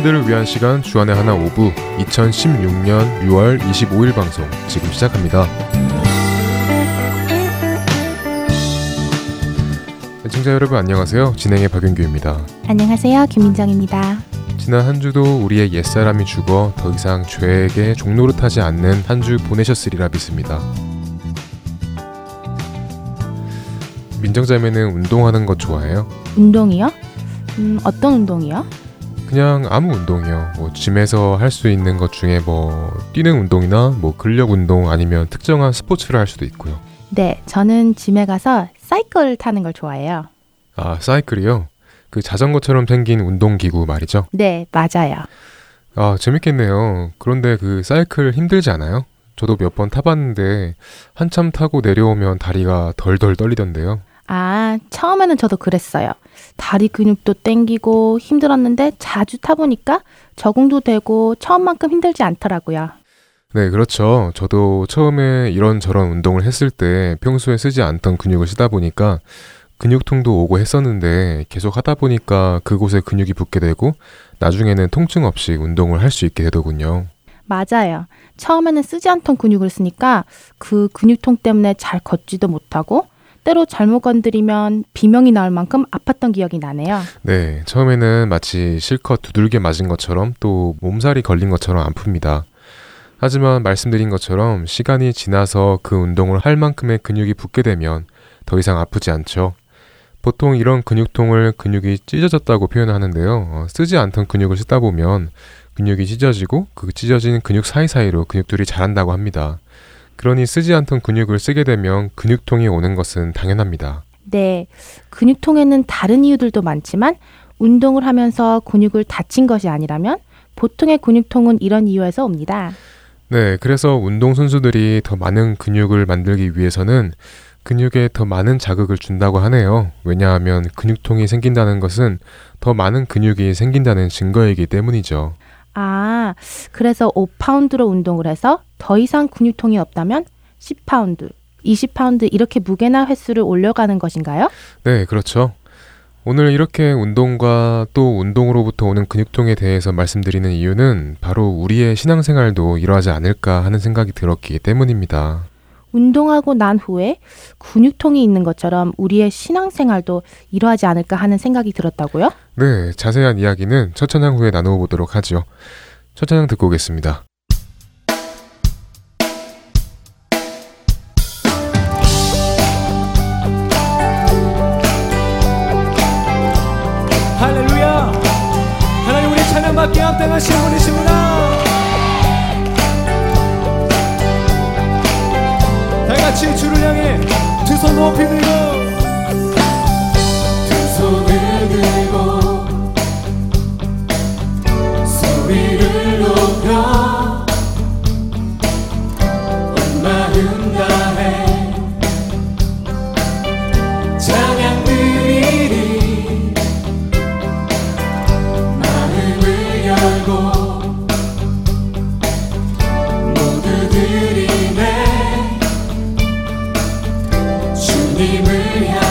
청년들을 위한 시간 주안의 하나 오부 2016년 6월 25일 방송 지금 시작합니다. 청자 여러분 안녕하세요. 진행의 박윤규입니다. 안녕하세요. 김민정입니다. 지난 한 주도 우리의 옛사람이 죽어 더 이상 죄에게 종노릇하지 않는 한 주 보내셨으리라 믿습니다. 민정자매는 운동하는 것 좋아해요? 운동이요? 음, 어떤 운동이요? 그냥 아무 운동이요. 뭐 짐에서 할 수 있는 것 중에 뭐 뛰는 운동이나 뭐 근력 운동 아니면 특정한 스포츠를 할 수도 있고요. 네, 저는 짐에 가서 사이클 타는 걸 좋아해요. 아, 사이클이요? 그 자전거처럼 생긴 운동 기구 말이죠? 네, 맞아요. 아, 재밌겠네요. 그런데 그 사이클 힘들지 않아요? 저도 몇 번 타봤는데 한참 타고 내려오면 다리가 덜덜 떨리던데요. 아, 처음에는 저도 그랬어요. 다리 근육도 땡기고 힘들었는데 자주 타보니까 적응도 되고 처음만큼 힘들지 않더라고요. 네, 그렇죠. 저도 처음에 이런저런 운동을 했을 때 평소에 쓰지 않던 근육을 쓰다 보니까 근육통도 오고 했었는데 계속 하다 보니까 그곳에 근육이 붙게 되고 나중에는 통증 없이 운동을 할 수 있게 되더군요. 맞아요. 처음에는 쓰지 않던 근육을 쓰니까 그 근육통 때문에 잘 걷지도 못하고 때로 잘못 건드리면 비명이 나올 만큼 아팠던 기억이 나네요. 네, 처음에는 마치 실컷 두들겨 맞은 것처럼 또 몸살이 걸린 것처럼 아픕니다. 하지만 말씀드린 것처럼 시간이 지나서 그 운동을 할 만큼의 근육이 붙게 되면 더 이상 아프지 않죠. 보통 이런 근육통을 근육이 찢어졌다고 표현하는데요. 어, 쓰지 않던 근육을 쓰다 보면 근육이 찢어지고 그 찢어진 근육 사이사이로 근육들이 자란다고 합니다. 그러니 쓰지 않던 근육을 쓰게 되면 근육통이 오는 것은 당연합니다. 네. 근육통에는 다른 이유들도 많지만 운동을 하면서 근육을 다친 것이 아니라면 보통의 근육통은 이런 이유에서 옵니다. 네. 그래서 운동선수들이 더 많은 근육을 만들기 위해서는 근육에 더 많은 자극을 준다고 하네요. 왜냐하면 근육통이 생긴다는 것은 더 많은 근육이 생긴다는 증거이기 때문이죠. 아, 그래서 5파운드로 운동을 해서 더 이상 근육통이 없다면 10파운드, 20파운드 이렇게 무게나 횟수를 올려가는 것인가요? 네, 그렇죠. 오늘 이렇게 운동과 또 운동으로부터 오는 근육통에 대해서 말씀드리는 이유는 바로 우리의 신앙생활도 이러하지 않을까 하는 생각이 들었기 때문입니다. 운동하고 난 후에 근육통이 있는 것처럼 우리의 신앙생활도 이러하지 않을까 하는 생각이 들었다고요? 네, 자세한 이야기는 첫 찬양 후에 나누어 보도록 하죠. 첫 찬양 듣고 오겠습니다. Hallelujah.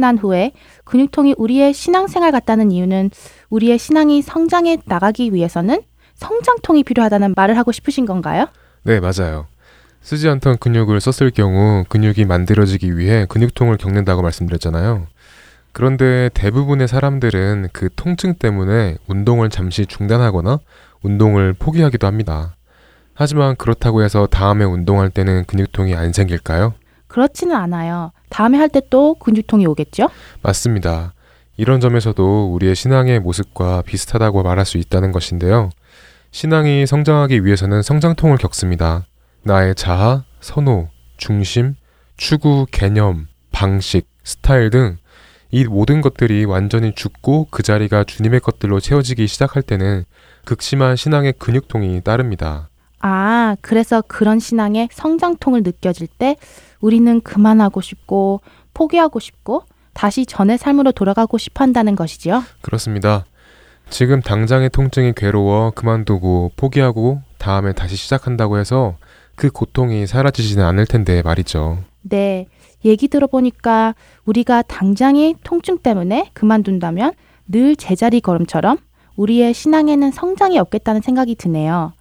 난 후에 근육통이 우리의 신앙생활 같다는 이유는 우리의 신앙이 성장해 나가기 위해서는 성장통이 필요하다는 말을 하고 싶으신 건가요? 네, 맞아요. 쓰지 않던 근육을 썼을 경우 근육이 만들어지기 위해 근육통을 겪는다고 말씀드렸잖아요. 그런데 대부분의 사람들은 그 통증 때문에 운동을 잠시 중단하거나 운동을 포기하기도 합니다. 하지만 그렇다고 해서 다음에 운동할 때는 근육통이 안 생길까요? 그렇지는 않아요. 다음에 할 때 또 근육통이 오겠죠? 맞습니다. 이런 점에서도 우리의 신앙의 모습과 비슷하다고 말할 수 있다는 것인데요. 신앙이 성장하기 위해서는 성장통을 겪습니다. 나의 자아, 선호, 중심, 추구, 개념, 방식, 스타일 등 이 모든 것들이 완전히 죽고 그 자리가 주님의 것들로 채워지기 시작할 때는 극심한 신앙의 근육통이 따릅니다. 아, 그래서 그런 신앙의 성장통을 느껴질 때 우리는 그만하고 싶고 포기하고 싶고 다시 전의 삶으로 돌아가고 싶어 한다는 것이지요. 그렇습니다. 지금 당장의 통증이 괴로워 그만두고 포기하고 다음에 다시 시작한다고 해서 그 고통이 사라지지는 않을 텐데 말이죠. 네. 얘기 들어보니까 우리가 당장의 통증 때문에 그만둔다면 늘 제자리 걸음처럼 우리의 신앙에는 성장이 없겠다는 생각이 드네요.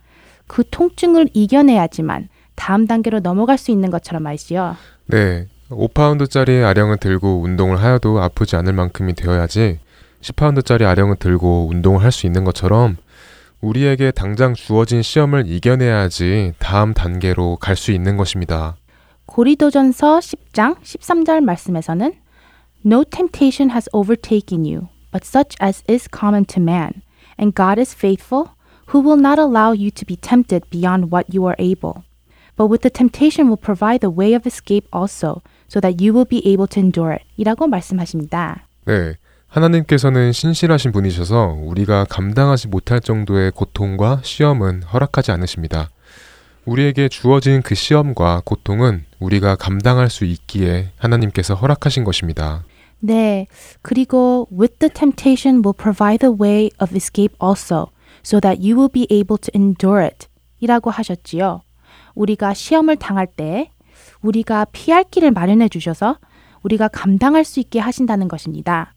그 통증을 이겨내야지만 다음 단계로 넘어갈 수 있는 것처럼 말이지요. 네. 5파운드짜리 아령을 들고 운동을 하여도 아프지 않을 만큼이 되어야지 10파운드짜리 아령을 들고 운동을 할 수 있는 것처럼 우리에게 당장 주어진 시험을 이겨내야지 다음 단계로 갈 수 있는 것입니다. 고리도전서 10장 13절 말씀에서는 No temptation has overtaken you, but such as is common to man. And God is faithful, who will not allow you to be tempted beyond what you are able. But with the temptation will provide the way of escape also, so that you will be able to endure it. 이라고 말씀하십니다. 네. 하나님께서는 신실하신 분이셔서 우리가 감당하지 못할 정도의 고통과 시험은 허락하지 않으십니다. 우리에게 주어진 그 시험과 고통은 우리가 감당할 수 있기에 하나님께서 허락하신 것입니다. 네. 그리고 with the temptation will provide the way of escape also, so that you will be able to endure it. 이라고 하셨지요. 우리가 시험을 당할 때 우리가 피할 길을 마련해 주셔서 우리가 감당할 수 있게 하신다는 것입니다.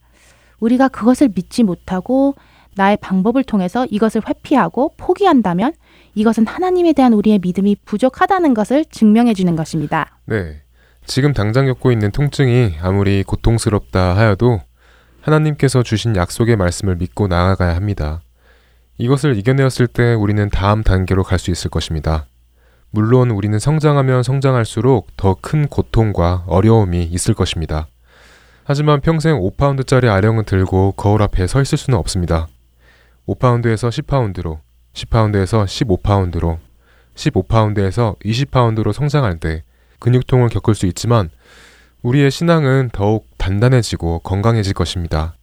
우리가 그것을 믿지 못하고 나의 방법을 통해서 이것을 회피하고 포기한다면 이것은 하나님에 대한 우리의 믿음이 부족하다는 것을 증명해 주는 것입니다. 네. 지금 당장 겪고 있는 통증이 아무리 고통스럽다 하여도 하나님께서 주신 약속의 말씀을 믿고 나아가야 합니다. 이것을 이겨내었을 때 우리는 다음 단계로 갈 수 있을 것입니다. 물론 우리는 성장하면 성장할수록 더 큰 고통과 어려움이 있을 것입니다. 하지만 평생 5파운드짜리 아령을 들고 거울 앞에 서 있을 수는 없습니다. 5파운드에서 10파운드로, 10파운드에서 15파운드로, 15파운드에서 20파운드로 성장할 때 근육통을 겪을 수 있지만 우리의 신앙은 더욱 단단해지고 건강해질 것입니다.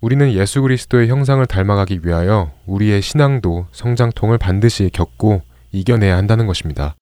우리는 예수 그리스도의 형상을 닮아가기 위하여 우리의 신앙도 성장통을 반드시 겪고 이겨내야 한다는 것입니다.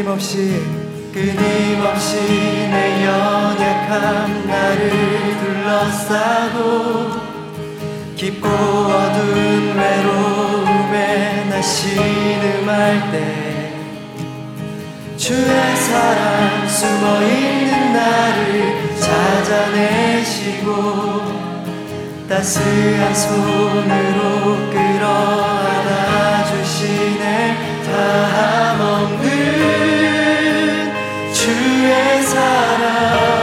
끊임없이 끊임없이 내 연약함 나를 둘러싸고 깊고 어두운 외로움에 나 신음할 때 주의 사랑 숨어있는 나를 찾아내시고 따스한 손으로 끌어 안아 주시네. 다함 없는 주의 사랑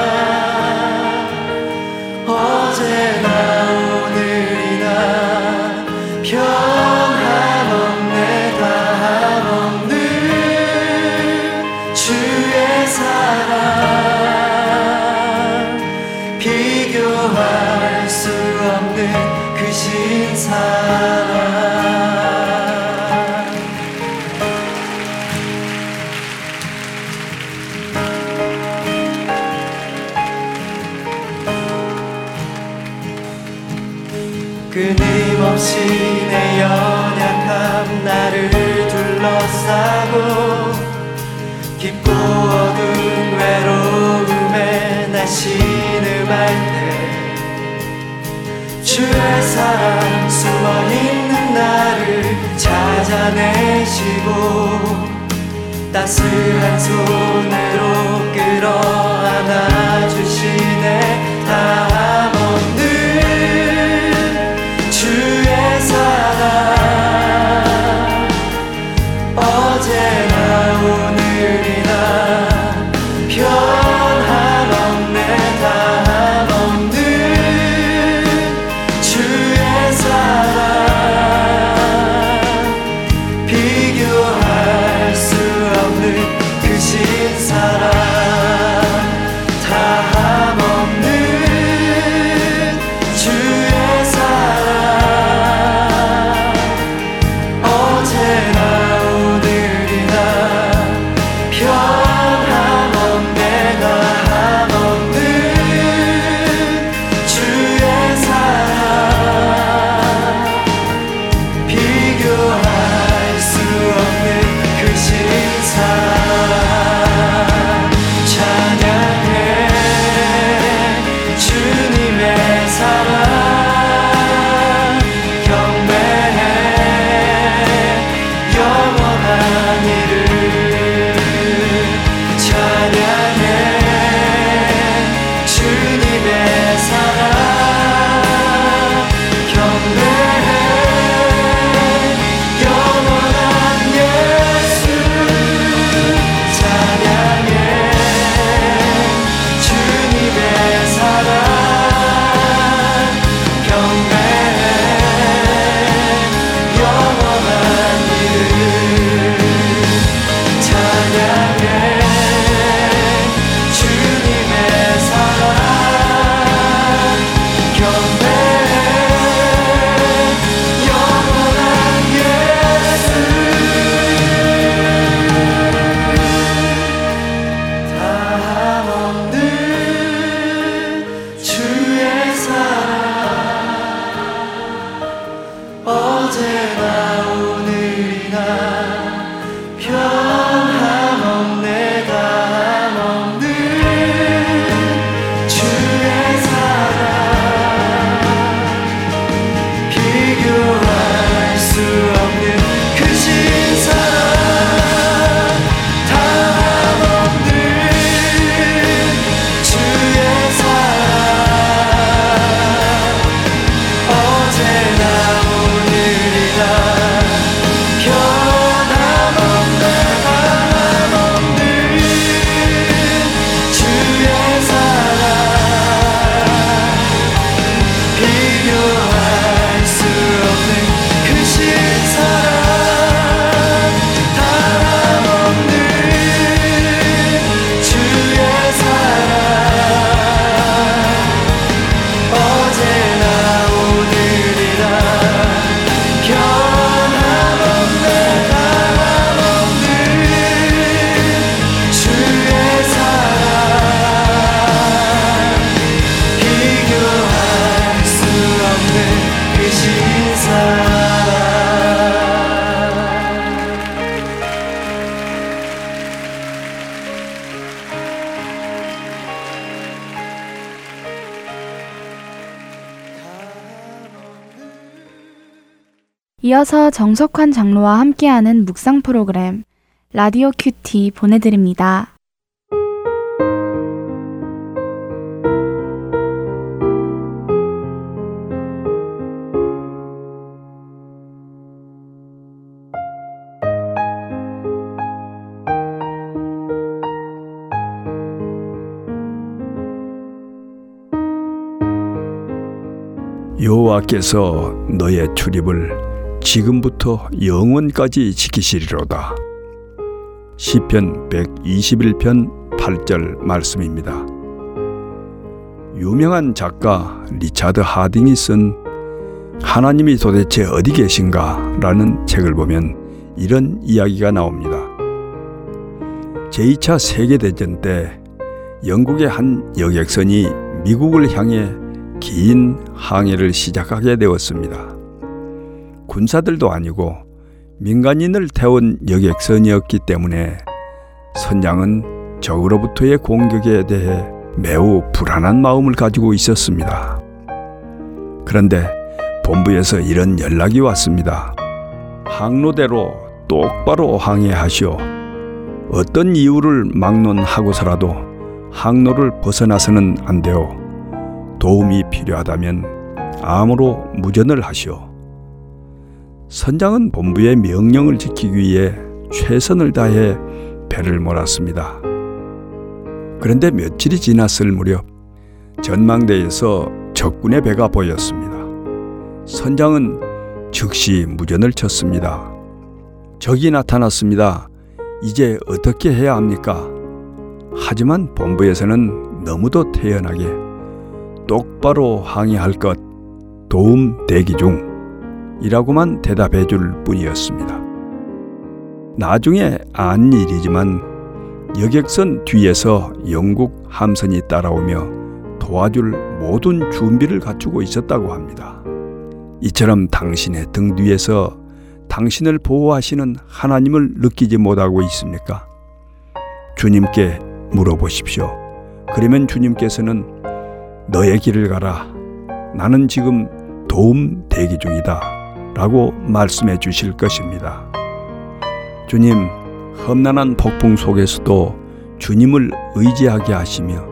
사랑 숨어있는 나를 찾아내시고 따스한 손으로 끌어 안아 주시네 이어서 정석환 장로와 함께하는 묵상 프로그램 라디오 큐티 보내드립니다. 여호와께서 너의 출입을 지금부터 영원까지 지키시리로다. 시편 121편 8절 말씀입니다. 유명한 작가 리차드 하딩이 쓴 하나님이 도대체 어디 계신가 라는 책을 보면 이런 이야기가 나옵니다. 제2차 세계대전 때 영국의 한 여객선이 미국을 향해 긴 항해를 시작하게 되었습니다. 군사들도 아니고 민간인을 태운 여객선이었기 때문에 선장은 적으로부터의 공격에 대해 매우 불안한 마음을 가지고 있었습니다. 그런데 본부에서 이런 연락이 왔습니다. 항로대로 똑바로 항해하시오. 어떤 이유를 막론하고서라도 항로를 벗어나서는 안 돼요. 도움이 필요하다면 암으로 무전을 하시오. 선장은 본부의 명령을 지키기 위해 최선을 다해 배를 몰았습니다. 그런데 며칠이 지났을 무렵 전망대에서 적군의 배가 보였습니다. 선장은 즉시 무전을 쳤습니다. 적이 나타났습니다. 이제 어떻게 해야 합니까? 하지만 본부에서는 너무도 태연하게 똑바로 항의할 것, 도움 대기 중 이라고만 대답해 줄 뿐이었습니다. 나중에 안 일이지만 여객선 뒤에서 영국 함선이 따라오며 도와줄 모든 준비를 갖추고 있었다고 합니다. 이처럼 당신의 등 뒤에서 당신을 보호하시는 하나님을 느끼지 못하고 있습니까? 주님께 물어보십시오. 그러면 주님께서는 너의 길을 가라. 나는 지금 도움 대기 중이다. 라고 말씀해 주실 것입니다. 주님, 험난한 폭풍 속에서도 주님을 의지하게 하시며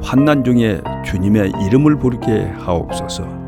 환난 중에 주님의 이름을 부르게 하옵소서.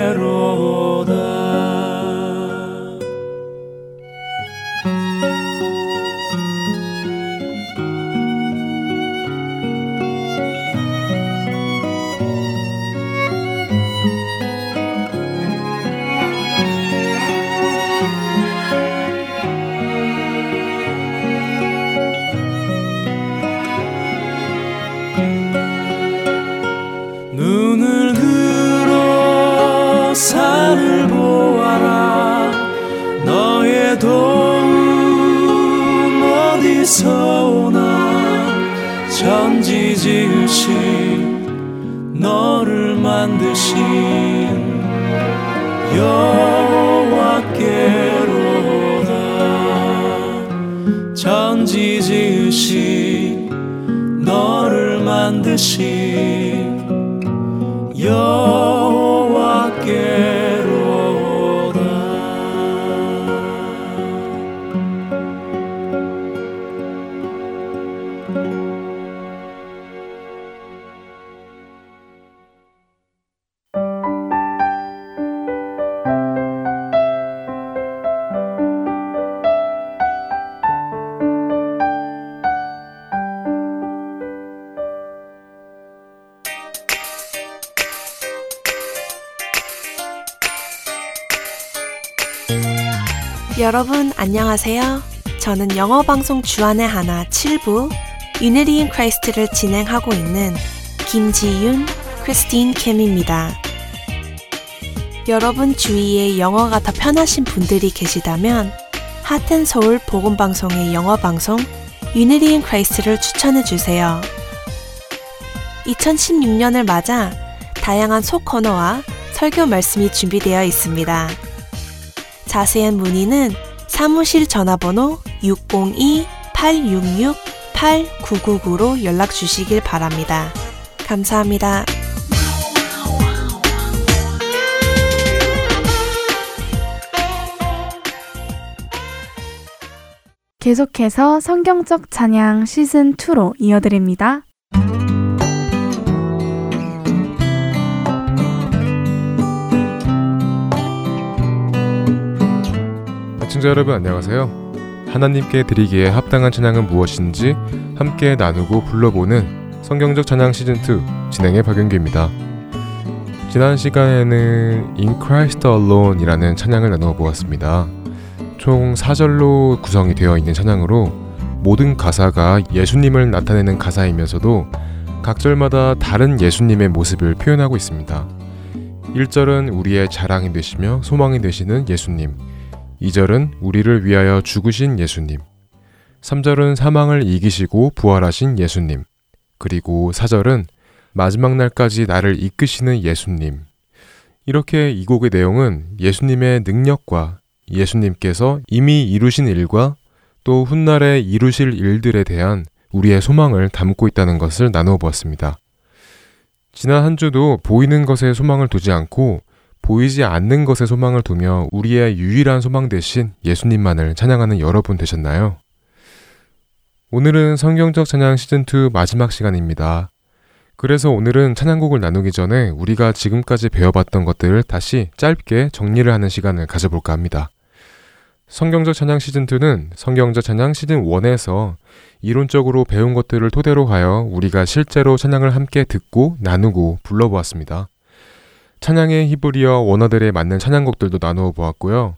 만드신 여 여러분 안녕하세요. 저는 영어 방송 주 안의 하나 7부 Unity in Christ를 진행하고 있는 김지윤 크리스틴 킴입니다. 여러분 주위에 영어가 더 편하신 분들이 계시다면 Heart and Soul 복음 방송의 영어 방송 Unity in Christ를 추천해 주세요. 2016년을 맞아 다양한 소코너와 설교 말씀이 준비되어 있습니다. 자세한 문의는 사무실 전화번호 602-866-8999로 연락 주시길 바랍니다. 감사합니다. 계속해서 성경적 찬양 시즌 2로 이어드립니다. 시청자 여러분 안녕하세요. 하나님께 드리기에 합당한 찬양은 무엇인지 함께 나누고 불러보는 성경적 찬양 시즌 2 진행의 박윤규입니다. 지난 시간에는 In Christ Alone이라는 찬양을 나누어 보았습니다. 총 4절로 구성이 되어 있는 찬양으로 모든 가사가 예수님을 나타내는 가사이면서도 각 절마다 다른 예수님의 모습을 표현하고 있습니다. 1절은 우리의 자랑이 되시며 소망이 되시는 예수님. 2절은 우리를 위하여 죽으신 예수님. 3절은 사망을 이기시고 부활하신 예수님. 그리고 4절은 마지막 날까지 나를 이끄시는 예수님. 이렇게 이 곡의 내용은 예수님의 능력과 예수님께서 이미 이루신 일과 또 훗날에 이루실 일들에 대한 우리의 소망을 담고 있다는 것을 나누어 보았습니다. 지난 한 주도 보이는 것에 소망을 두지 않고 보이지 않는 것에 소망을 두며 우리의 유일한 소망 대신 예수님만을 찬양하는 여러분 되셨나요? 오늘은 성경적 찬양 시즌2 마지막 시간입니다. 그래서 오늘은 찬양곡을 나누기 전에 우리가 지금까지 배워봤던 것들을 다시 짧게 정리를 하는 시간을 가져볼까 합니다. 성경적 찬양 시즌2는 성경적 찬양 시즌1에서 이론적으로 배운 것들을 토대로 하여 우리가 실제로 찬양을 함께 듣고 나누고 불러보았습니다. 찬양의 히브리어 원어들에 맞는 찬양곡들도 나누어 보았고요.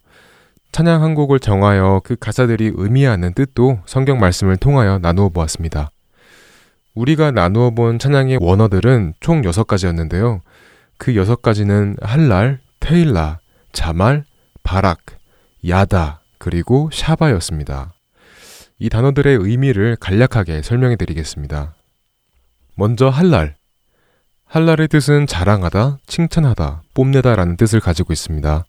찬양 한 곡을 정하여 그 가사들이 의미하는 뜻도 성경 말씀을 통하여 나누어 보았습니다. 우리가 나누어 본 찬양의 원어들은 총 6가지였는데요. 그 6가지는 할랄, 테일라, 자말, 바락, 야다, 그리고 샤바였습니다. 이 단어들의 의미를 간략하게 설명해 드리겠습니다. 먼저 할랄. 할랄의 뜻은 자랑하다, 칭찬하다, 뽐내다 라는 뜻을 가지고 있습니다.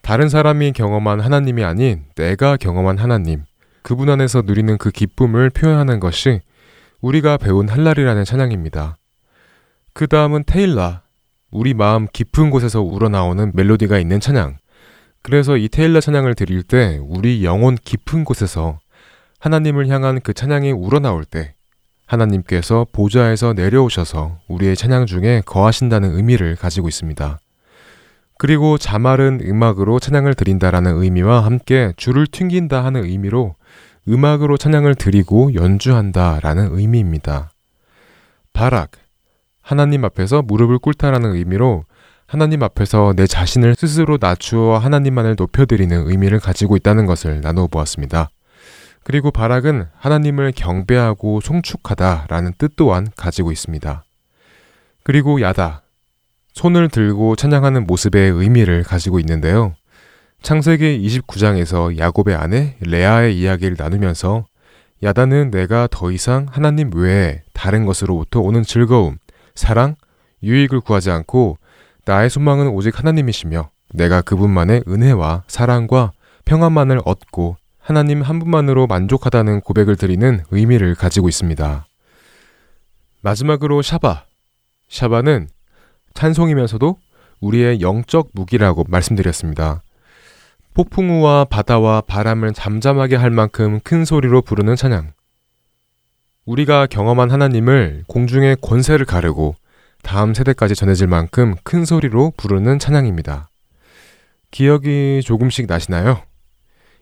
다른 사람이 경험한 하나님이 아닌 내가 경험한 하나님, 그분 안에서 누리는 그 기쁨을 표현하는 것이 우리가 배운 할랄이라는 찬양입니다. 그 다음은 테일라, 우리 마음 깊은 곳에서 우러나오는 멜로디가 있는 찬양. 그래서 이 테일라 찬양을 드릴 때 우리 영혼 깊은 곳에서 하나님을 향한 그 찬양이 우러나올 때 하나님께서 보좌에서 내려오셔서 우리의 찬양 중에 거하신다는 의미를 가지고 있습니다. 그리고 자말은 음악으로 찬양을 드린다라는 의미와 함께 줄을 튕긴다 하는 의미로 음악으로 찬양을 드리고 연주한다라는 의미입니다. 바락, 하나님 앞에서 무릎을 꿇다라는 의미로 하나님 앞에서 내 자신을 스스로 낮추어 하나님만을 높여드리는 의미를 가지고 있다는 것을 나누어 보았습니다. 그리고 바락은 하나님을 경배하고 송축하다라는 뜻 또한 가지고 있습니다. 그리고 야다, 손을 들고 찬양하는 모습의 의미를 가지고 있는데요. 창세기 29장에서 야곱의 아내 레아의 이야기를 나누면서 야단은 내가 더 이상 하나님 외에 다른 것으로부터 오는 즐거움, 사랑, 유익을 구하지 않고 나의 소망은 오직 하나님이시며 내가 그분만의 은혜와 사랑과 평안만을 얻고 하나님 한 분만으로 만족하다는 고백을 드리는 의미를 가지고 있습니다. 마지막으로 샤바. 샤바는 찬송이면서도 우리의 영적 무기라고 말씀드렸습니다. 폭풍우와 바다와 바람을 잠잠하게 할 만큼 큰 소리로 부르는 찬양. 우리가 경험한 하나님을 공중의 권세를 가르고 다음 세대까지 전해질 만큼 큰 소리로 부르는 찬양입니다. 기억이 조금씩 나시나요?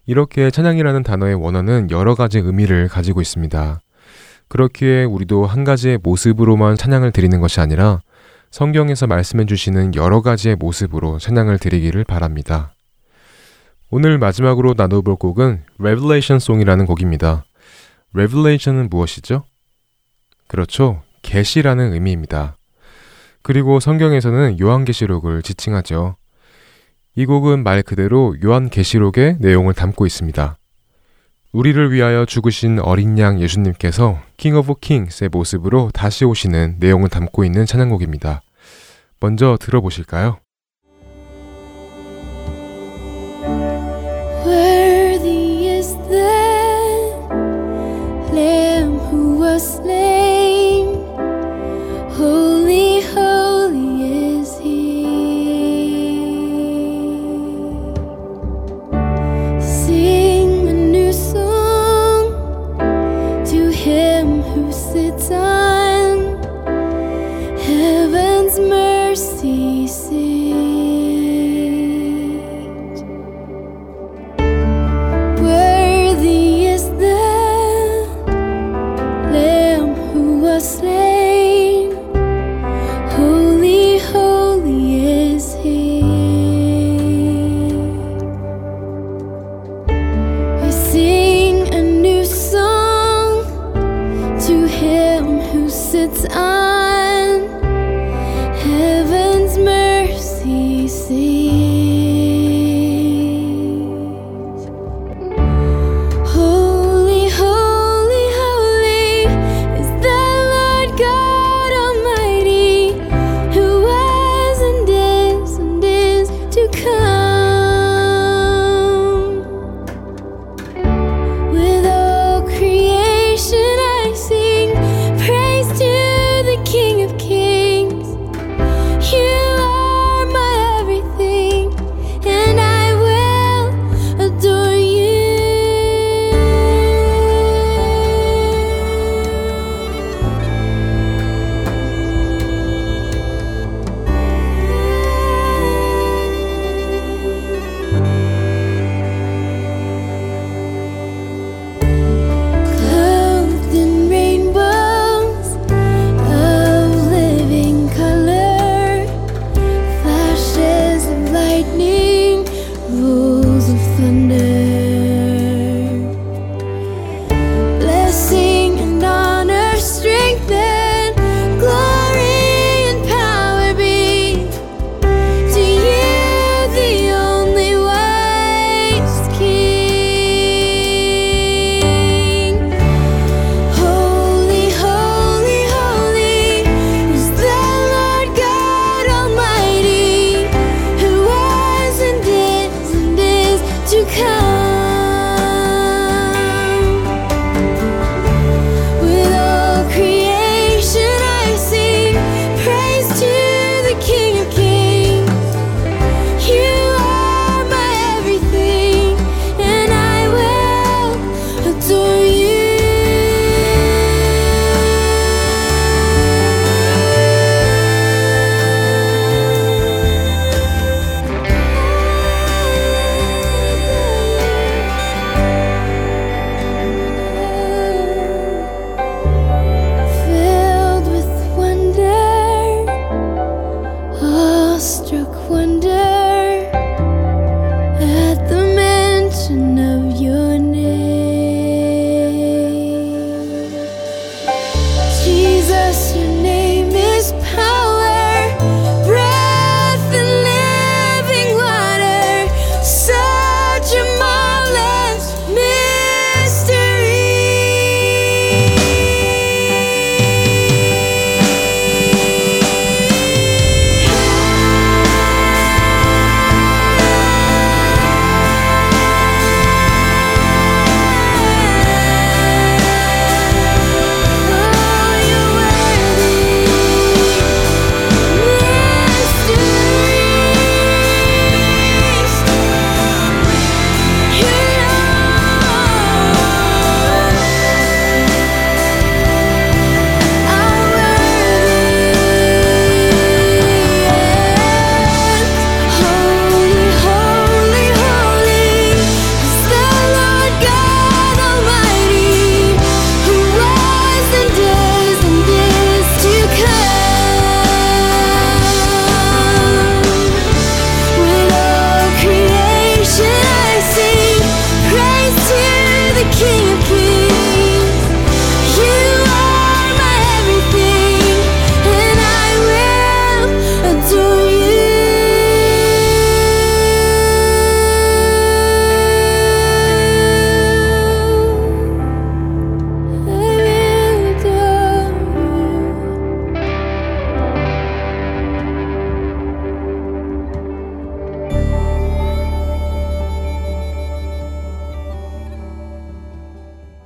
이렇게 찬양이라는 단어의 원어는 여러 가지 의미를 가지고 있습니다. 그렇기에 우리도 한 가지의 모습으로만 찬양을 드리는 것이 아니라 성경에서 말씀해 주시는 여러 가지의 모습으로 찬양을 드리기를 바랍니다. 오늘 마지막으로 나눠볼 곡은 Revelation Song이라는 곡입니다. Revelation은 무엇이죠? 그렇죠. 계시라는 의미입니다. 그리고 성경에서는 요한계시록을 지칭하죠. 이 곡은 말 그대로 요한 계시록의 내용을 담고 있습니다. 우리를 위하여 죽으신 어린 양 예수님께서 King of Kings의 모습으로 다시 오시는 내용을 담고 있는 찬양곡입니다. 먼저 들어보실까요? Worthy is the Lamb who was slain.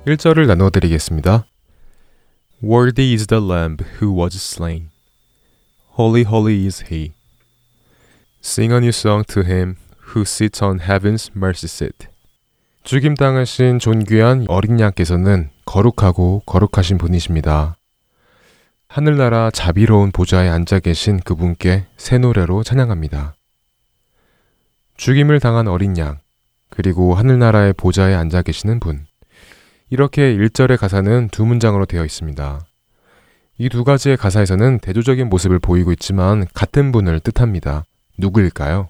1절을 나누어 드리겠습니다. Worthy is the lamb who was slain. Holy, holy is he. Sing a new song to him who sits on heaven's mercy seat. 죽임 당하신 존귀한 어린 양께서는 거룩하고 거룩하신 분이십니다. 하늘나라 자비로운 보좌에 앉아 계신 그분께 새 노래로 찬양합니다. 죽임을 당한 어린 양, 그리고 하늘나라의 보좌에 앉아 계시는 분. 이렇게 1절의 가사는 두 문장으로 되어 있습니다. 이 두 가지의 가사에서는 대조적인 모습을 보이고 있지만 같은 분을 뜻합니다. 누구일까요?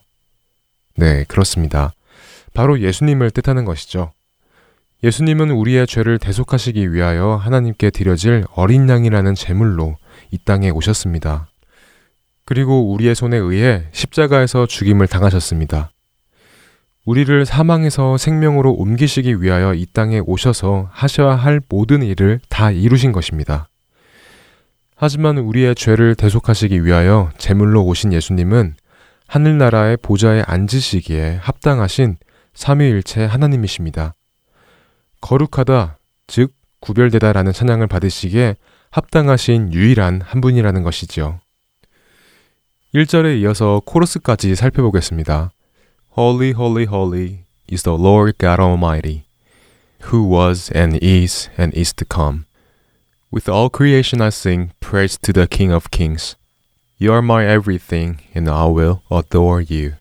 네, 그렇습니다. 바로 예수님을 뜻하는 것이죠. 예수님은 우리의 죄를 대속하시기 위하여 하나님께 드려질 어린 양이라는 제물로 이 땅에 오셨습니다. 그리고 우리의 손에 의해 십자가에서 죽임을 당하셨습니다. 우리를 사망에서 생명으로 옮기시기 위하여 이 땅에 오셔서 하셔야 할 모든 일을 다 이루신 것입니다. 하지만 우리의 죄를 대속하시기 위하여 제물로 오신 예수님은 하늘나라의 보좌에 앉으시기에 합당하신 삼위일체 하나님이십니다. 거룩하다, 즉 구별되다라는 찬양을 받으시기에 합당하신 유일한 한 분이라는 것이지요. 1절에 이어서 코러스까지 살펴보겠습니다. Holy, holy, holy is the Lord God Almighty, who was and is and is to come. With all creation I sing praise to the King of Kings. You are my everything, and I will adore you.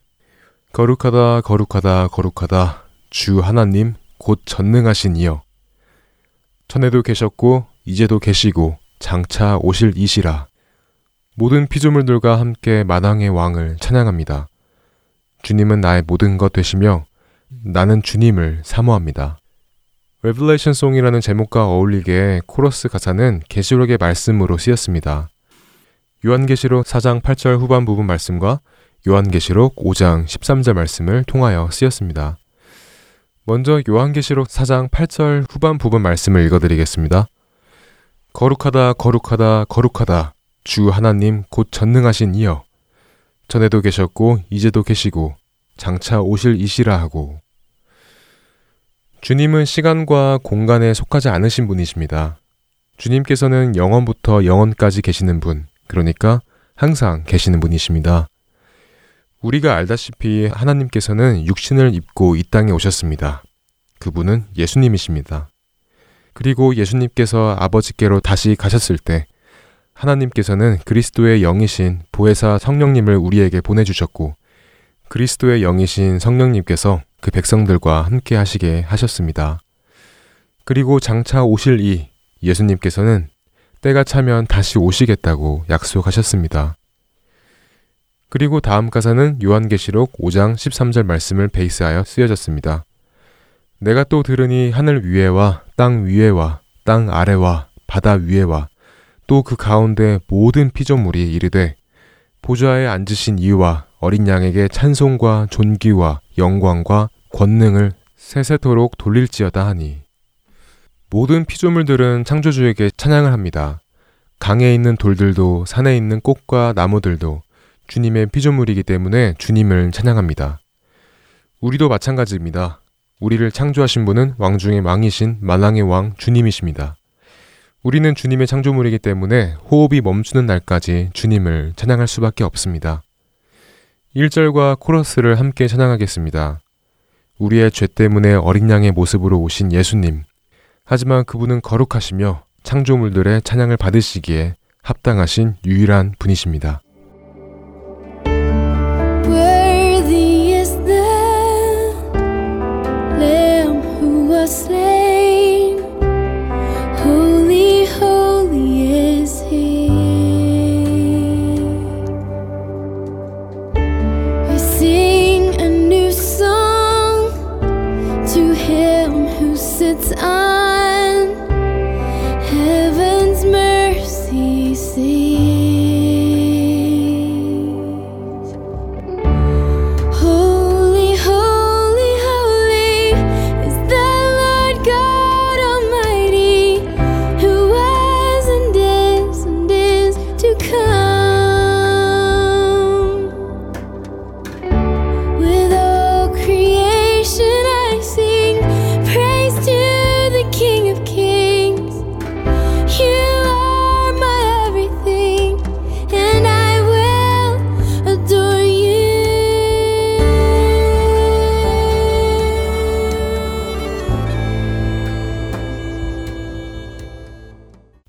거룩하다, 거룩하다, 거룩하다. 주 하나님, 곧 전능하신 이여. 전에도 계셨고, 이제도 계시고, 장차 오실 이시라. 모든 피조물들과 함께 만왕의 왕을 찬양합니다. 주님은 나의 모든 것 되시며, 나는 주님을 사모합니다. Revelation Song이라는 제목과 어울리게 코러스 가사는 계시록의 말씀으로 쓰였습니다. 요한계시록 4장 8절 후반 부분 말씀과 요한계시록 5장 13절 말씀을 통하여 쓰였습니다. 먼저 요한계시록 4장 8절 후반 부분 말씀을 읽어드리겠습니다. 거룩하다, 거룩하다, 거룩하다. 주 하나님 곧 전능하신 이여. 전에도 계셨고, 이제도 계시고, 장차 오실 이시라 하고. 주님은 시간과 공간에 속하지 않으신 분이십니다. 주님께서는 영원부터 영원까지 계시는 분, 그러니까 항상 계시는 분이십니다. 우리가 알다시피 하나님께서는 육신을 입고 이 땅에 오셨습니다. 그분은 예수님이십니다. 그리고 예수님께서 아버지께로 다시 가셨을 때 하나님께서는 그리스도의 영이신 보혜사 성령님을 우리에게 보내주셨고 그리스도의 영이신 성령님께서 그 백성들과 함께 하시게 하셨습니다. 그리고 장차 오실 이 예수님께서는 때가 차면 다시 오시겠다고 약속하셨습니다. 그리고 다음 가사는 요한계시록 5장 13절 말씀을 베이스하여 쓰여졌습니다. 내가 또 들으니 하늘 위에와 땅 위에와 땅 아래와 바다 위에와 또 그 가운데 모든 피조물이 이르되 보좌에 앉으신 이와 어린 양에게 찬송과 존귀와 영광과 권능을 세세토록 돌릴지어다 하니 모든 피조물들은 창조주에게 찬양을 합니다. 강에 있는 돌들도 산에 있는 꽃과 나무들도 주님의 피조물이기 때문에 주님을 찬양합니다. 우리도 마찬가지입니다. 우리를 창조하신 분은 왕 중의 왕이신 만왕의 왕 주님이십니다. 우리는 주님의 창조물이기 때문에 호흡이 멈추는 날까지 주님을 찬양할 수밖에 없습니다. 1절과 코러스를 함께 찬양하겠습니다. 우리의 죄 때문에 어린 양의 모습으로 오신 예수님. 하지만 그분은 거룩하시며 창조물들의 찬양을 받으시기에 합당하신 유일한 분이십니다.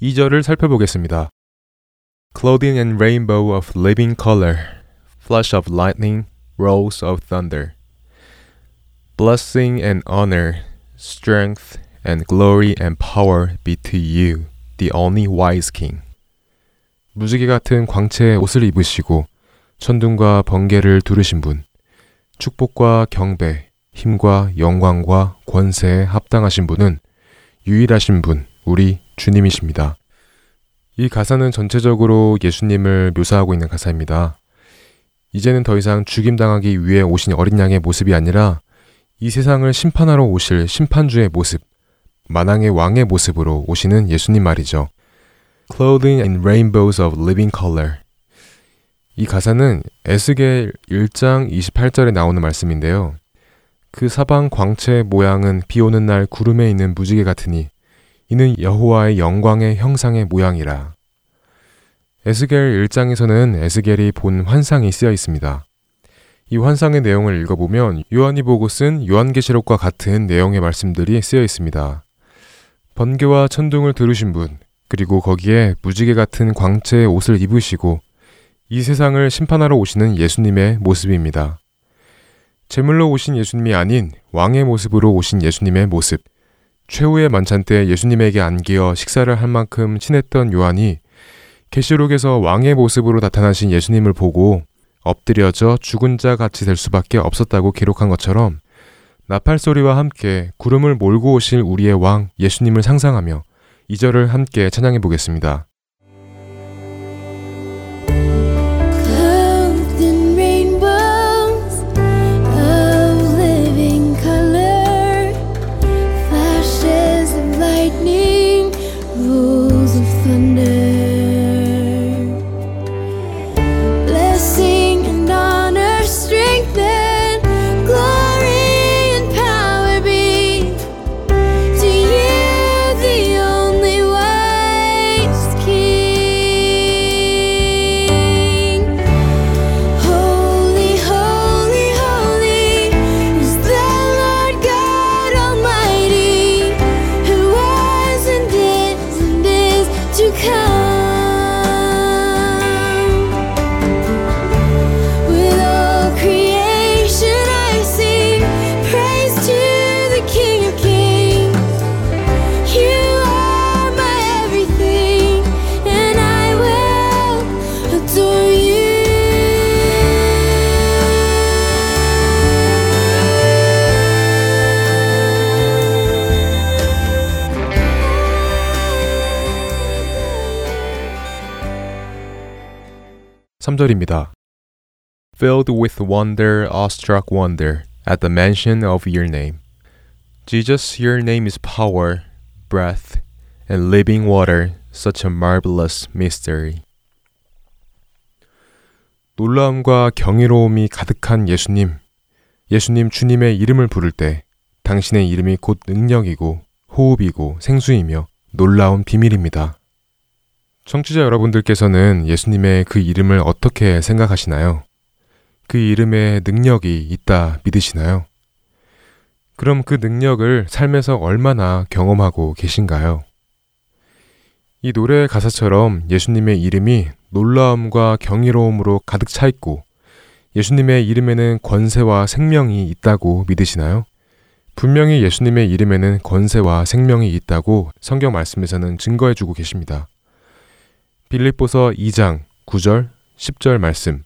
2절을 살펴보겠습니다. Clothing and rainbow of living color, flash of lightning, rolls of thunder. Blessing and honor, strength and glory and power be to you, the only wise king. 무지개 같은 광채의 옷을 입으시고 천둥과 번개를 두르신 분, 축복과 경배, 힘과 영광과 권세에 합당하신 분은 유일하신 분, 우리 주님이십니다. 이 가사는 전체적으로 예수님을 묘사하고 있는 가사입니다. 이제는 더 이상 죽임당하기 위해 오신 어린 양의 모습이 아니라 이 세상을 심판하러 오실 심판주의 모습, 만왕의 왕의 모습으로 오시는 예수님 말이죠. Clothing in rainbows of living color. 이 가사는 에스겔 1장 28절에 나오는 말씀인데요. 그 사방 광채의 모양은 비 오는 날 구름에 있는 무지개 같으니 이는 여호와의 영광의 형상의 모양이라. 에스겔 1장에서는 에스겔이 본 환상이 쓰여 있습니다. 이 환상의 내용을 읽어보면 요한이 보고 쓴 요한계시록과 같은 내용의 말씀들이 쓰여 있습니다. 번개와 천둥을 들으신 분, 그리고 거기에 무지개 같은 광채의 옷을 입으시고 이 세상을 심판하러 오시는 예수님의 모습입니다. 제물로 오신 예수님이 아닌 왕의 모습으로 오신 예수님의 모습. 최후의 만찬 때 예수님에게 안기어 식사를 할 만큼 친했던 요한이 계시록에서 왕의 모습으로 나타나신 예수님을 보고 엎드려져 죽은 자 같이 될 수밖에 없었다고 기록한 것처럼 나팔 소리와 함께 구름을 몰고 오실 우리의 왕 예수님을 상상하며 이 절을 함께 찬양해 보겠습니다. 3절입니다. Filled with wonder, awestruck wonder at the mention of your name. Jesus, your name is power, breath, and living water, such a marvelous mystery. 놀라움과 경이로움이 가득한 예수님, 예수님 주님의 이름을 부를 때 당신의 이름이 곧 능력이고 호흡이고 생수이며 놀라운 비밀입니다. 청취자 여러분들께서는 예수님의 그 이름을 어떻게 생각하시나요? 그 이름에 능력이 있다 믿으시나요? 그럼 그 능력을 삶에서 얼마나 경험하고 계신가요? 이 노래의 가사처럼 예수님의 이름이 놀라움과 경이로움으로 가득 차 있고 예수님의 이름에는 권세와 생명이 있다고 믿으시나요? 분명히 예수님의 이름에는 권세와 생명이 있다고 성경 말씀에서는 증거해 주고 계십니다. 빌립보서 2장 9절 10절 말씀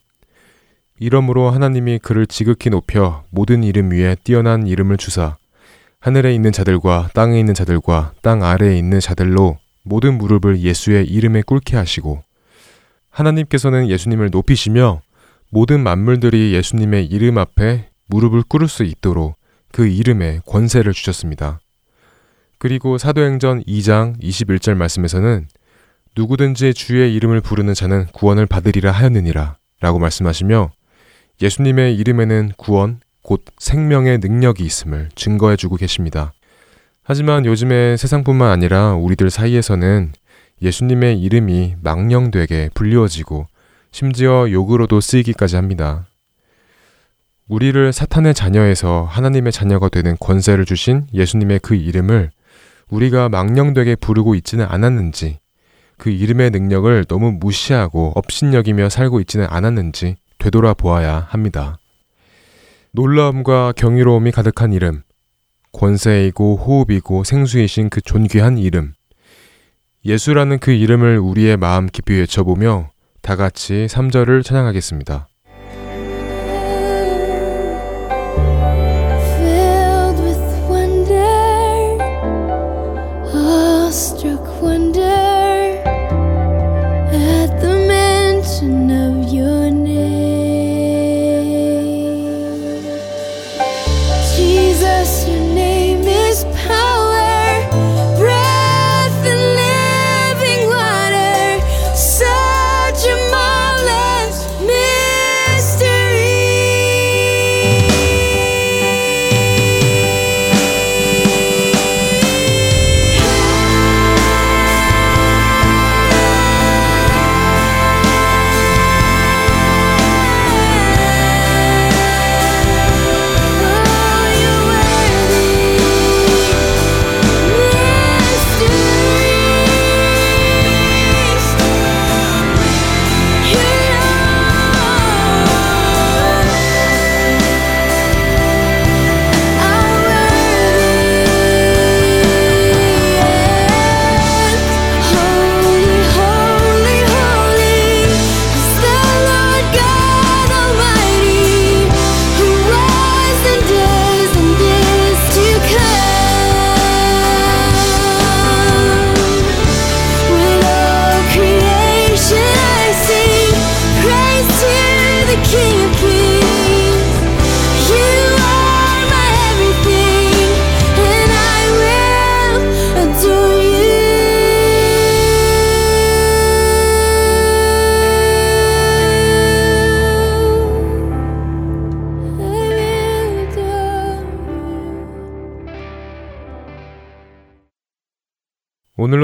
이러므로 하나님이 그를 지극히 높여 모든 이름 위에 뛰어난 이름을 주사 하늘에 있는 자들과 땅에 있는 자들과 땅 아래에 있는 자들로 모든 무릎을 예수의 이름에 꿇게 하시고 하나님께서는 예수님을 높이시며 모든 만물들이 예수님의 이름 앞에 무릎을 꿇을 수 있도록 그 이름에 권세를 주셨습니다. 그리고 사도행전 2장 21절 말씀에서는 누구든지 주의 이름을 부르는 자는 구원을 받으리라 하였느니라 라고 말씀하시며 예수님의 이름에는 구원, 곧 생명의 능력이 있음을 증거해 주고 계십니다. 하지만 요즘에 세상뿐만 아니라 우리들 사이에서는 예수님의 이름이 망령되게 불리워지고 심지어 욕으로도 쓰이기까지 합니다. 우리를 사탄의 자녀에서 하나님의 자녀가 되는 권세를 주신 예수님의 그 이름을 우리가 망령되게 부르고 있지는 않았는지 그 이름의 능력을 너무 무시하고 업신여기며 살고 있지는 않았는지 되돌아보아야 합니다. 놀라움과 경이로움이 가득한 이름, 권세이고 호흡이고 생수이신 그 존귀한 이름, 예수라는 그 이름을 우리의 마음 깊이 외쳐보며 다 같이 3절을 찬양하겠습니다.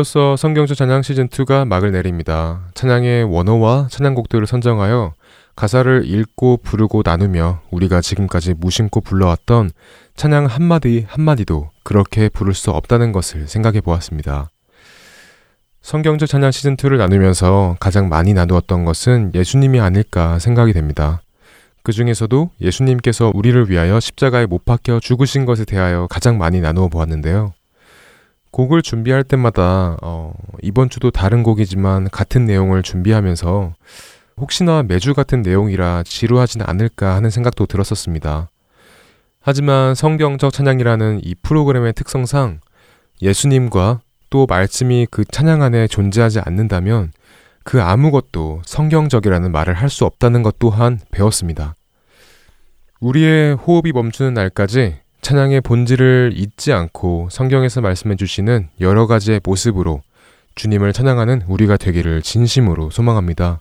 오늘로써 성경주 찬양 시즌2가 막을 내립니다. 찬양의 원어와 찬양곡들을 선정하여 가사를 읽고 부르고 나누며 우리가 지금까지 무심코 불러왔던 찬양 한마디 한마디도 그렇게 부를 수 없다는 것을 생각해 보았습니다. 성경적 찬양 시즌2를 나누면서 가장 많이 나누었던 것은 예수님이 아닐까 생각이 됩니다. 그 중에서도 예수님께서 우리를 위하여 십자가에 못 박혀 죽으신 것에 대하여 가장 많이 나누어 보았는데요. 곡을 준비할 때마다 어, 이번 주도 다른 곡이지만 같은 내용을 준비하면서 혹시나 매주 같은 내용이라 지루하진 않을까 하는 생각도 들었었습니다. 하지만 성경적 찬양이라는 이 프로그램의 특성상 예수님과 또 말씀이 그 찬양 안에 존재하지 않는다면 그 아무것도 성경적이라는 말을 할 수 없다는 것 또한 배웠습니다. 우리의 호흡이 멈추는 날까지 찬양의 본질을 잊지 않고 성경에서 말씀해 주시는 여러 가지의 모습으로 주님을 찬양하는 우리가 되기를 진심으로 소망합니다.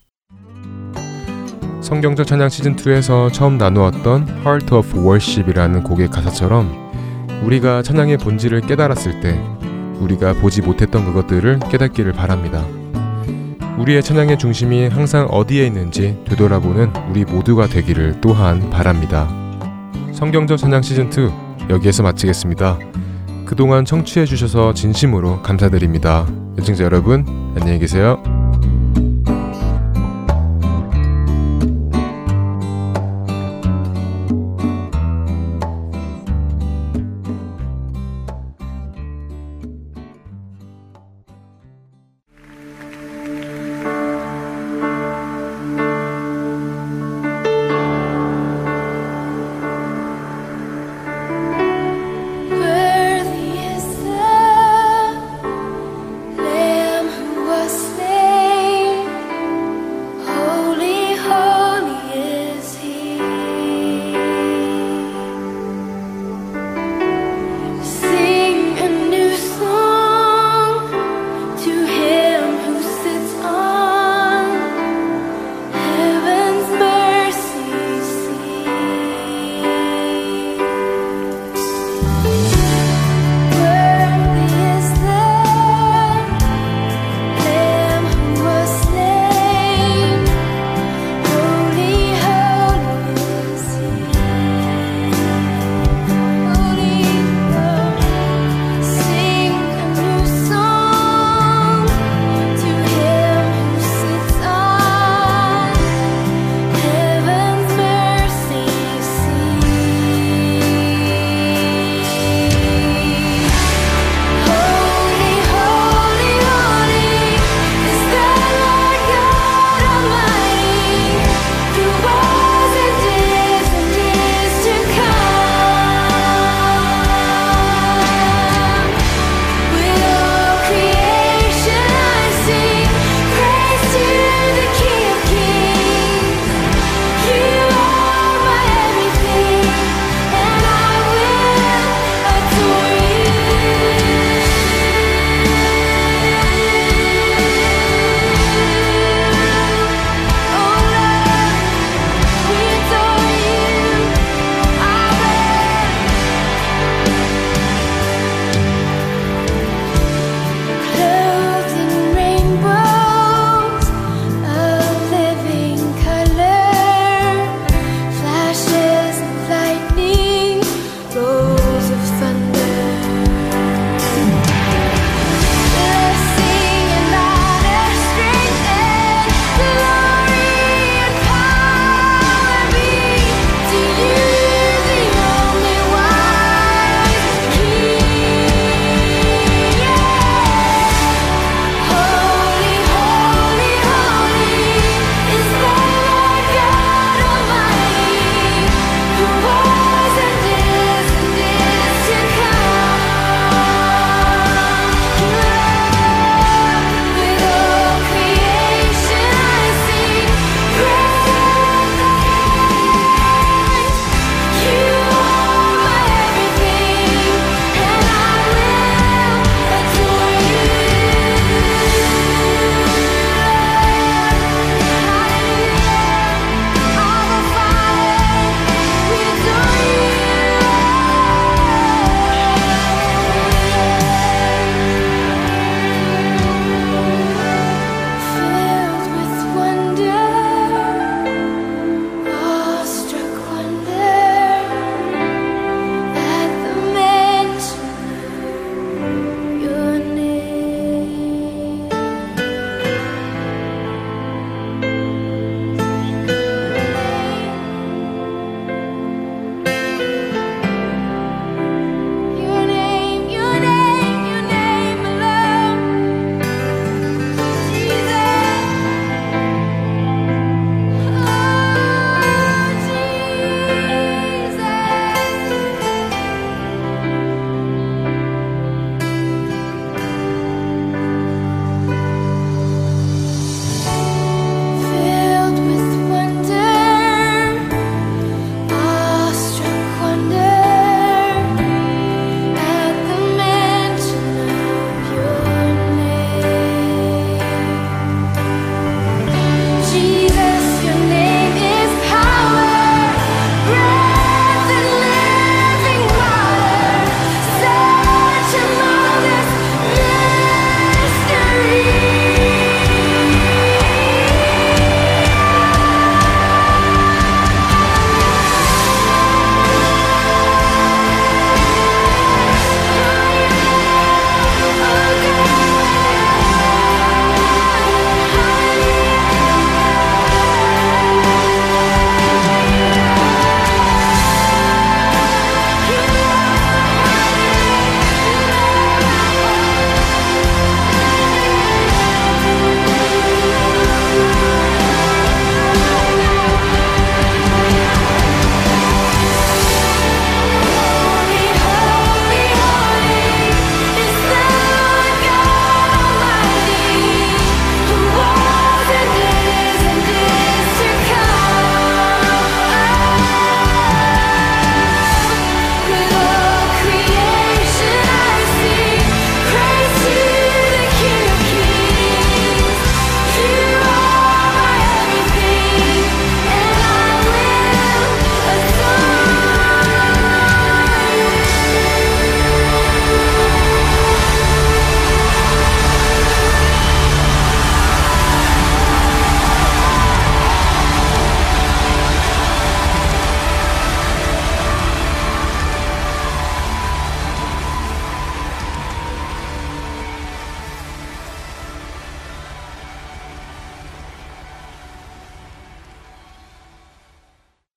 성경적 찬양 시즌2에서 처음 나누었던 Heart of Worship이라는 곡의 가사처럼 우리가 찬양의 본질을 깨달았을 때 우리가 보지 못했던 그것들을 깨닫기를 바랍니다. 우리의 찬양의 중심이 항상 어디에 있는지 되돌아보는 우리 모두가 되기를 또한 바랍니다. 성경적 찬양 시즌2 여기에서 마치겠습니다. 그동안 청취해 주셔서 진심으로 감사드립니다. 애청자 여러분, 안녕히 계세요.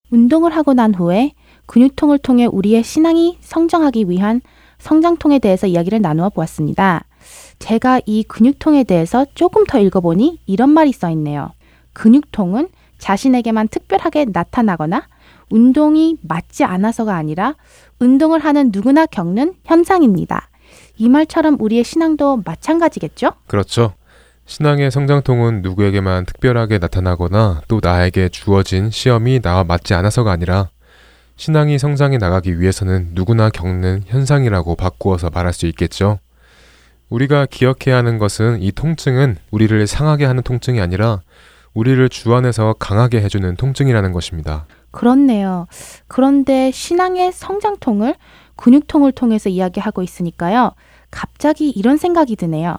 운동을 하고 난 후에 근육통을 통해 우리의 신앙이 성장하기 위한 성장통에 대해서 이야기를 나누어 보았습니다. 제가 이 근육통에 대해서 조금 더 읽어보니 이런 말이 써 있네요. 근육통은 자신에게만 특별하게 나타나거나 운동이 맞지 않아서가 아니라 운동을 하는 누구나 겪는 현상입니다. 이 말처럼 우리의 신앙도 마찬가지겠죠? 그렇죠. 신앙의 성장통은 누구에게만 특별하게 나타나거나 또 나에게 주어진 시험이 나와 맞지 않아서가 아니라 신앙이 성장해 나가기 위해서는 누구나 겪는 현상이라고 바꾸어서 말할 수 있겠죠. 우리가 기억해야 하는 것은 이 통증은 우리를 상하게 하는 통증이 아니라 우리를 주 안에서 강하게 해주는 통증이라는 것입니다. 그렇네요. 그런데 신앙의 성장통을 근육통을 통해서 이야기하고 있으니까요. 갑자기 이런 생각이 드네요.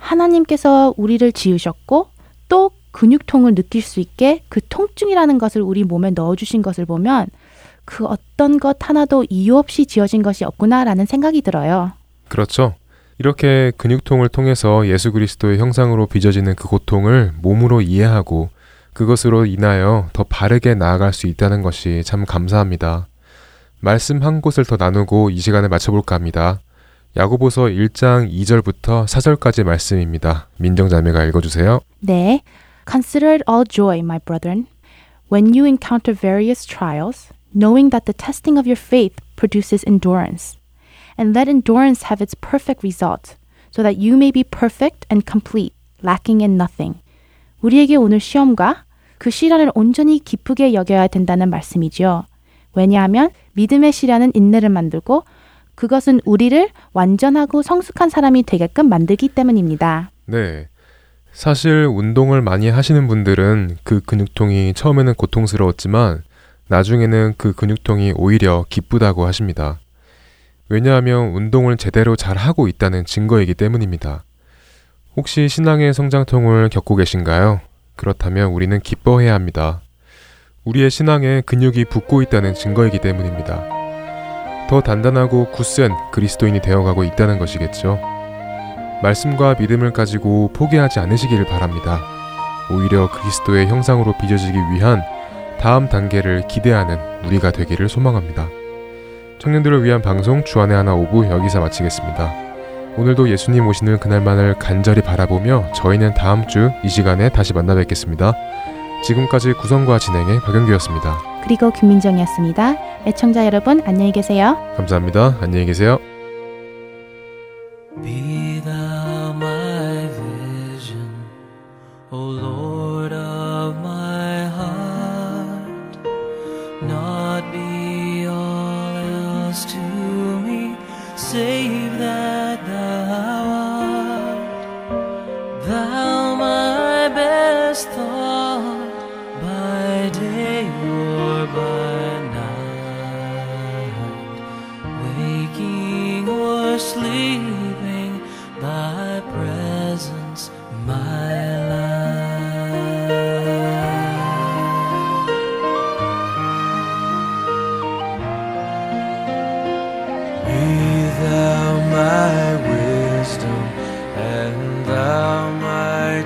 하나님께서 우리를 지으셨고 또 근육통을 느낄 수 있게 그 통증이라는 것을 우리 몸에 넣어주신 것을 보면 그 어떤 것 하나도 이유 없이 지어진 것이 없구나라는 생각이 들어요. 그렇죠. 이렇게 근육통을 통해서 예수 그리스도의 형상으로 빚어지는 그 고통을 몸으로 이해하고 그것으로 인하여 더 바르게 나아갈 수 있다는 것이 참 감사합니다. 말씀 한 곳을 더 나누고 이 시간을 마쳐볼까 합니다. 야고보서 1장 2절부터 4절까지 말씀입니다. 민정 자매가 읽어 주세요. 네. Consider it all joy, my brethren, when you encounter various trials, knowing that the testing of your faith produces endurance. And let endurance have its perfect result, so that you may be perfect and complete, lacking in nothing. 우리에게 오늘 시험과 그 시련을 온전히 기쁘게 여겨야 된다는 말씀이지요. 왜냐하면 믿음의 시련은 인내를 만들고 그것은 우리를 완전하고 성숙한 사람이 되게끔 만들기 때문입니다. 네. 사실 운동을 많이 하시는 분들은 그 근육통이 처음에는 고통스러웠지만 나중에는 그 근육통이 오히려 기쁘다고 하십니다. 왜냐하면 운동을 제대로 잘 하고 있다는 증거이기 때문입니다. 혹시 신앙의 성장통을 겪고 계신가요? 그렇다면 우리는 기뻐해야 합니다. 우리의 신앙에 근육이 붙고 있다는 증거이기 때문입니다. 더 단단하고 굳센 그리스도인이 되어가고 있다는 것이겠죠. 말씀과 믿음을 가지고 포기하지 않으시기를 바랍니다. 오히려 그리스도의 형상으로 빚어지기 위한 다음 단계를 기대하는 우리가 되기를 소망합니다. 청년들을 위한 방송 주안의 하나 오부 여기서 마치겠습니다. 오늘도 예수님 오시는 그날만을 간절히 바라보며 저희는 다음 주 이 시간에 다시 만나 뵙겠습니다. 지금까지 구성과 진행의 박영규였습니다. 그리고 김민정이었습니다. 애청자 여러분 안녕히 계세요. 감사합니다. 안녕히 계세요. Be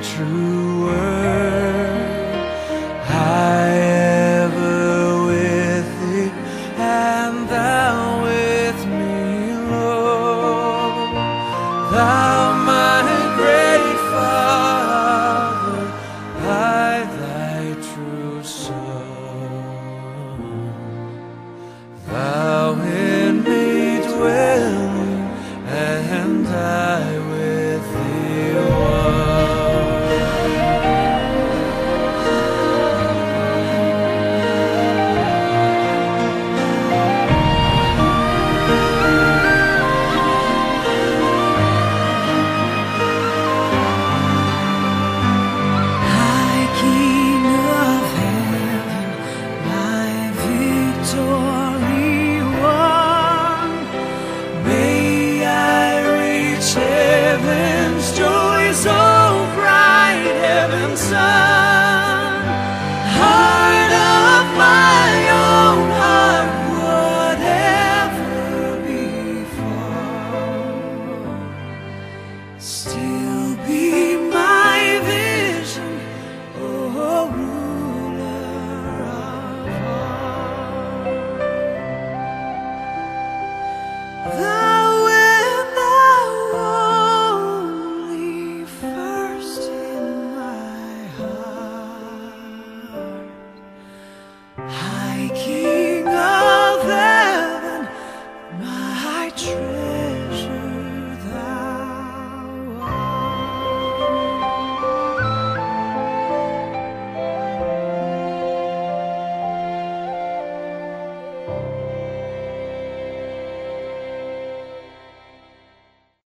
true